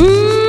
Ooh.